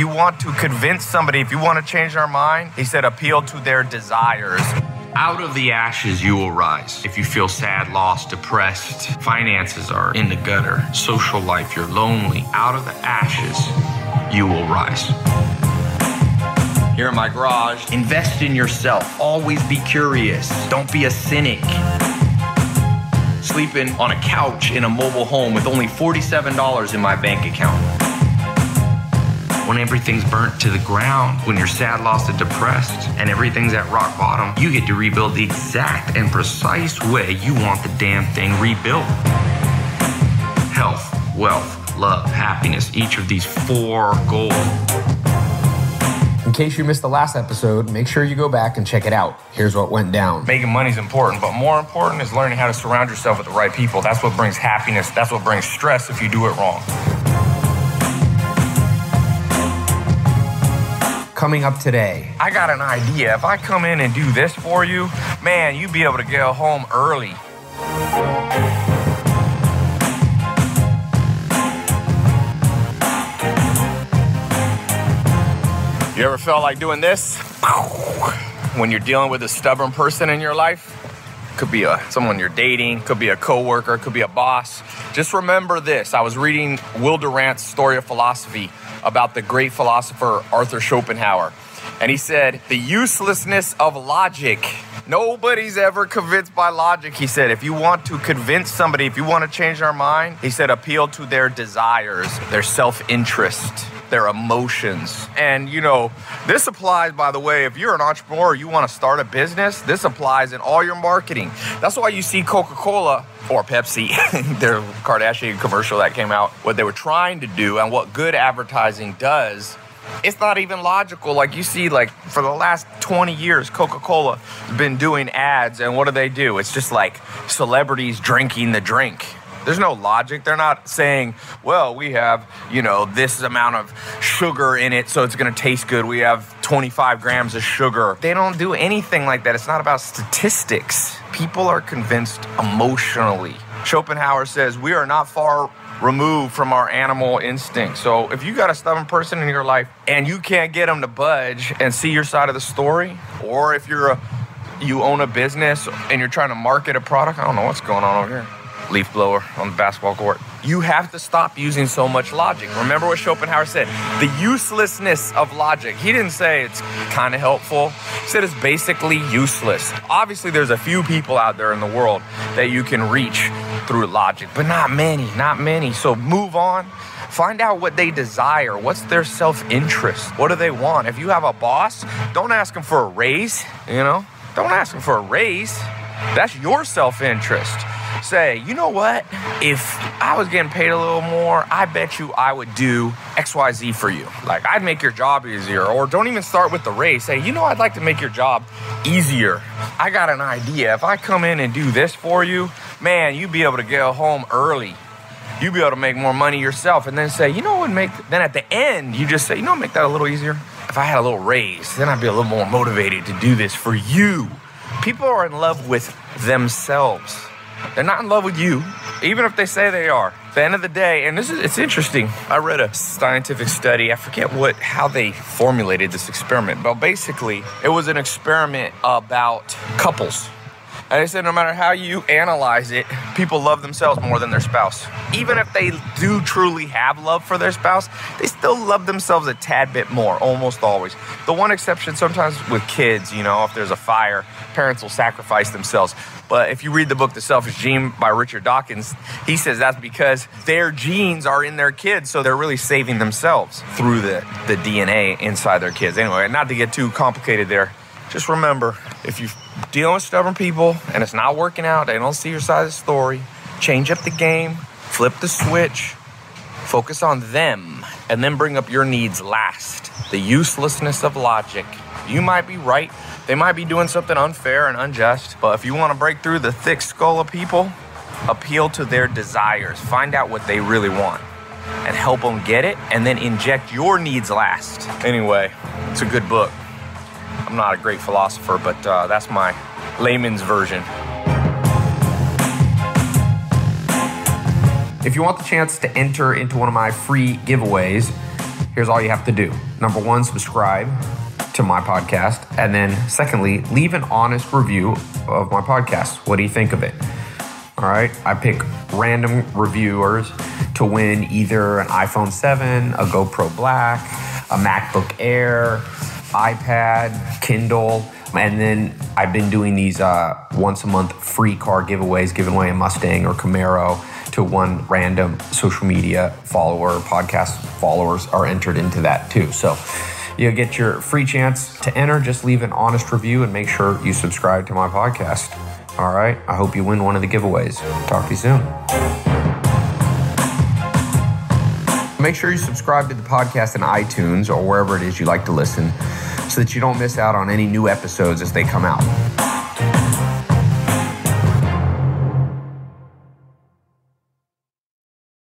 you want to convince somebody, if you want to change their mind, he said, appeal to their desires. Out of the ashes, you will rise. If you feel sad, lost, depressed, finances are in the gutter, social life, you're lonely, out of the ashes, you will rise. Here in my garage, invest in yourself. Always be curious. Don't be a cynic. Sleeping on a couch in a mobile home with only $47 in my bank account when everything's burnt to the ground, when you're sad, lost, and depressed, and everything's at rock bottom, you get to rebuild the exact and precise way you want the damn thing rebuilt. Health, wealth, love, happiness, each of these four goals. In case you missed the last episode, make sure you go back and check it out. Here's what went down. Making money is important, but more important is learning how to surround yourself with the right people. That's what brings happiness. That's what brings stress if you do it wrong. Coming up today. I got an idea. If I come in and do this for you, man, you'd be able to get home early. You ever felt like doing this? When you're dealing with a stubborn person in your life? Could be a someone you're dating, could be a coworker, could be a boss. Just remember this. I was reading Will Durant's Story of Philosophy about the great philosopher Arthur Schopenhauer. And he said, The uselessness of logic. Nobody's ever convinced by logic. He said, if you want to convince somebody, if you want to change their mind, he said, appeal to their desires, their self interest, their emotions. And, you know, this applies, by the way, if you're an entrepreneur, you want to start a business, this applies in all your marketing. That's why you see Coca Cola or Pepsi, their Kardashian commercial that came out, what they were trying to do and what good advertising does it's not even logical. Like you see, like for the last 20 years, Coca-Cola has been doing ads, and what do they do? It's just like celebrities drinking the drink. There's no logic. They're not saying, well, we have, you know, this amount of sugar in it, so it's gonna taste good. We have 25 grams of sugar. They don't do anything like that. It's not about statistics. People are convinced emotionally. Schopenhauer says, we are not far removed from our animal instinct. So if you got a stubborn person in your life and you can't get them to budge and see your side of the story, or if you're a you own a business and you're trying to market a product, I don't know what's going on over here. Leaf blower on the basketball court. You have to stop using so much logic. Remember what Schopenhauer said the uselessness of logic. He didn't say it's kind of helpful, he said it's basically useless. Obviously, there's a few people out there in the world that you can reach through logic, but not many, not many. So move on. Find out what they desire. What's their self interest? What do they want? If you have a boss, don't ask them for a raise, you know? Don't ask them for a raise. That's your self interest. Say, you know what? If I was getting paid a little more, I bet you I would do XYZ for you. Like, I'd make your job easier. Or don't even start with the raise. Say, you know, I'd like to make your job easier. I got an idea. If I come in and do this for you, man, you'd be able to get home early. You'd be able to make more money yourself. And then say, you know what, make, then at the end, you just say, you know, make that a little easier. If I had a little raise, then I'd be a little more motivated to do this for you. People are in love with themselves. They're not in love with you, even if they say they are. At the end of the day, and this is it's interesting. I read a scientific study. I forget what how they formulated this experiment, but basically, it was an experiment about couples. And they said no matter how you analyze it, people love themselves more than their spouse. Even if they do truly have love for their spouse, they still love themselves a tad bit more, almost always. The one exception sometimes with kids, you know, if there's a fire, parents will sacrifice themselves. But if you read the book The Selfish Gene by Richard Dawkins, he says that's because their genes are in their kids, so they're really saving themselves through the, the DNA inside their kids. Anyway, not to get too complicated there, just remember if you're dealing with stubborn people and it's not working out, they don't see your side of the story, change up the game, flip the switch, focus on them, and then bring up your needs last. The uselessness of logic. You might be right, they might be doing something unfair and unjust, but if you want to break through the thick skull of people, appeal to their desires, find out what they really want. And help them get it, and then inject your needs last. Anyway, it's a good book. I'm not a great philosopher, but uh, that's my layman's version. If you want the chance to enter into one of my free giveaways, Here's all you have to do. Number one, subscribe to my podcast. And then, secondly, leave an honest review of my podcast. What do you think of it? All right. I pick random reviewers to win either an iPhone 7, a GoPro Black, a MacBook Air, iPad, Kindle. And then I've been doing these uh, once a month free car giveaways, giving away a Mustang or Camaro to one random social media follower, podcast followers are entered into that too. So you'll get your free chance to enter. Just leave an honest review and make sure you subscribe to my podcast. All right. I hope you win one of the giveaways. Talk to you soon. So make sure you subscribe to the podcast in iTunes or wherever it is you like to listen so that you don't miss out on any new episodes as they come out.